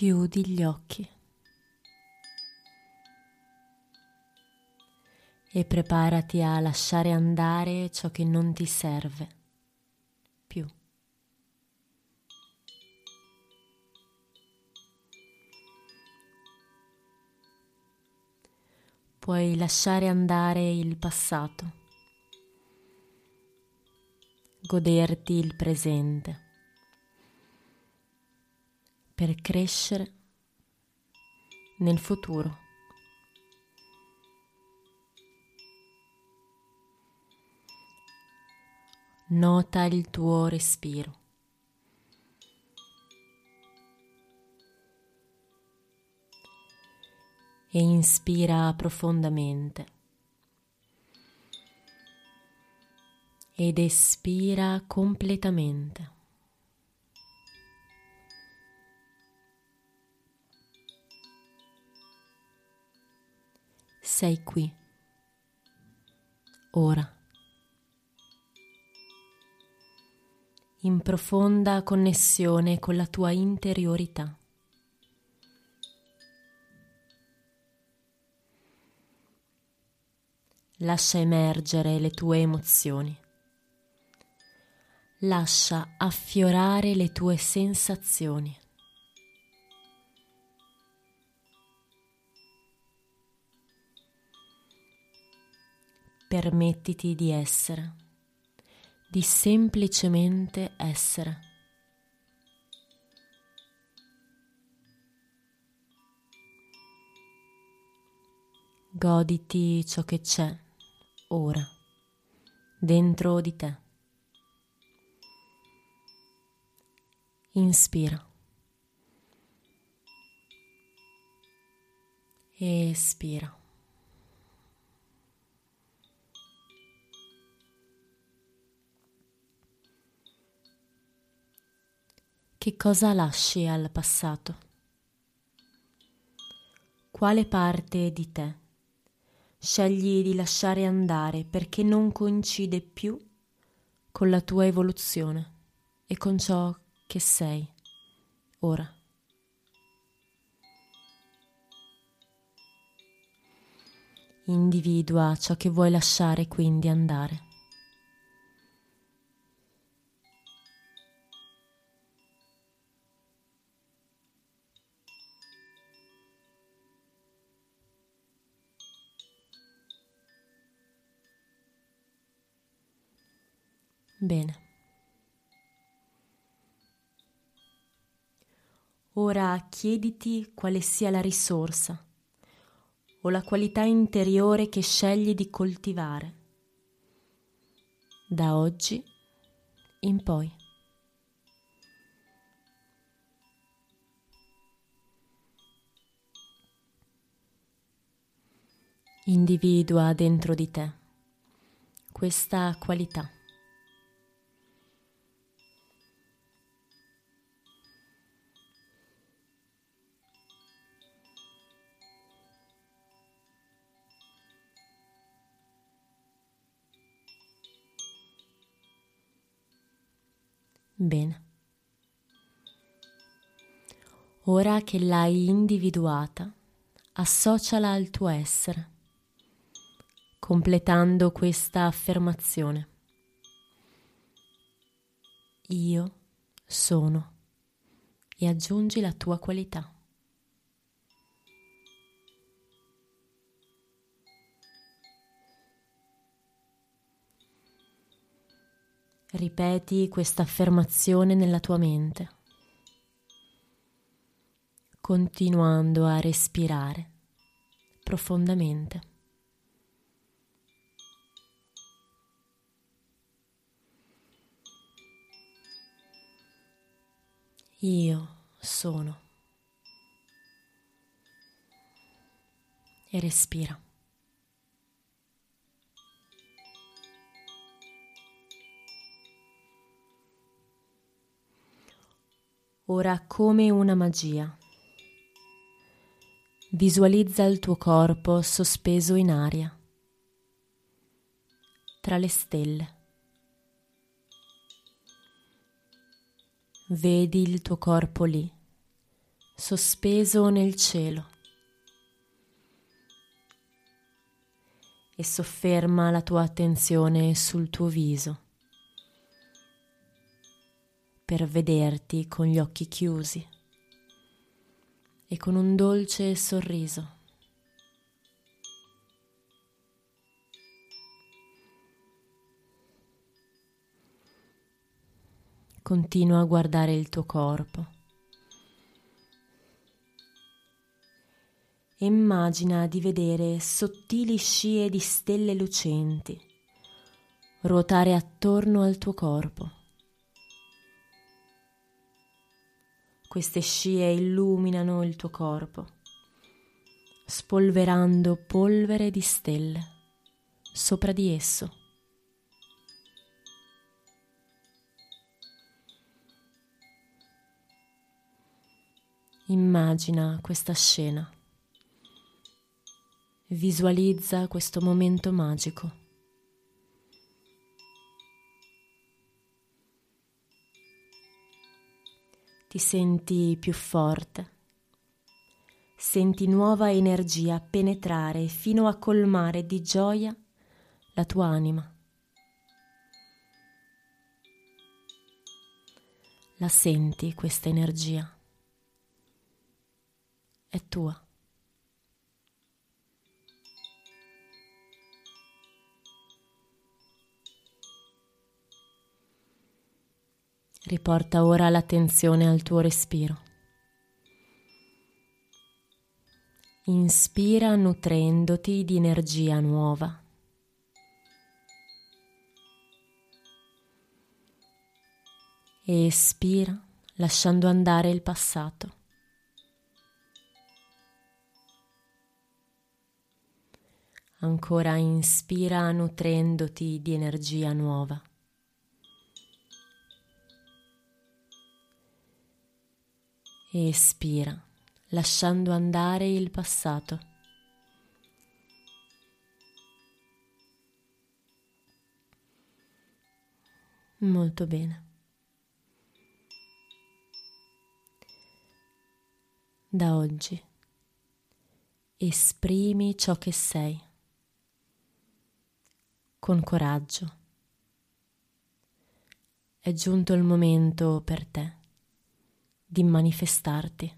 Chiudi gli occhi e preparati a lasciare andare ciò che non ti serve più. Puoi lasciare andare il passato, goderti il presente per crescere nel futuro. Nota il tuo respiro. E inspira profondamente. Ed espira completamente. Sei qui, ora, in profonda connessione con la tua interiorità. Lascia emergere le tue emozioni. Lascia affiorare le tue sensazioni. Permettiti di essere, di semplicemente essere. Goditi ciò che c'è ora, dentro di te. Inspira. Espira. Che cosa lasci al passato? Quale parte di te scegli di lasciare andare perché non coincide più con la tua evoluzione e con ciò che sei ora? Individua ciò che vuoi lasciare quindi andare. Bene. Ora chiediti quale sia la risorsa o la qualità interiore che scegli di coltivare da oggi in poi. Individua dentro di te questa qualità. Bene. Ora che l'hai individuata, associala al tuo essere, completando questa affermazione. Io sono e aggiungi la tua qualità. Ripeti questa affermazione nella tua mente, continuando a respirare profondamente. Io sono e respira. Ora come una magia. Visualizza il tuo corpo sospeso in aria, tra le stelle. Vedi il tuo corpo lì, sospeso nel cielo. E sofferma la tua attenzione sul tuo viso per vederti con gli occhi chiusi e con un dolce sorriso. Continua a guardare il tuo corpo. Immagina di vedere sottili scie di stelle lucenti ruotare attorno al tuo corpo. Queste scie illuminano il tuo corpo, spolverando polvere di stelle sopra di esso. Immagina questa scena. Visualizza questo momento magico. Ti senti più forte. Senti nuova energia penetrare fino a colmare di gioia la tua anima. La senti questa energia? È tua. Riporta ora l'attenzione al tuo respiro. Inspira nutrendoti di energia nuova. Espira lasciando andare il passato. Ancora inspira nutrendoti di energia nuova. E espira, lasciando andare il passato. Molto bene. Da oggi esprimi ciò che sei con coraggio. È giunto il momento per te di manifestarti.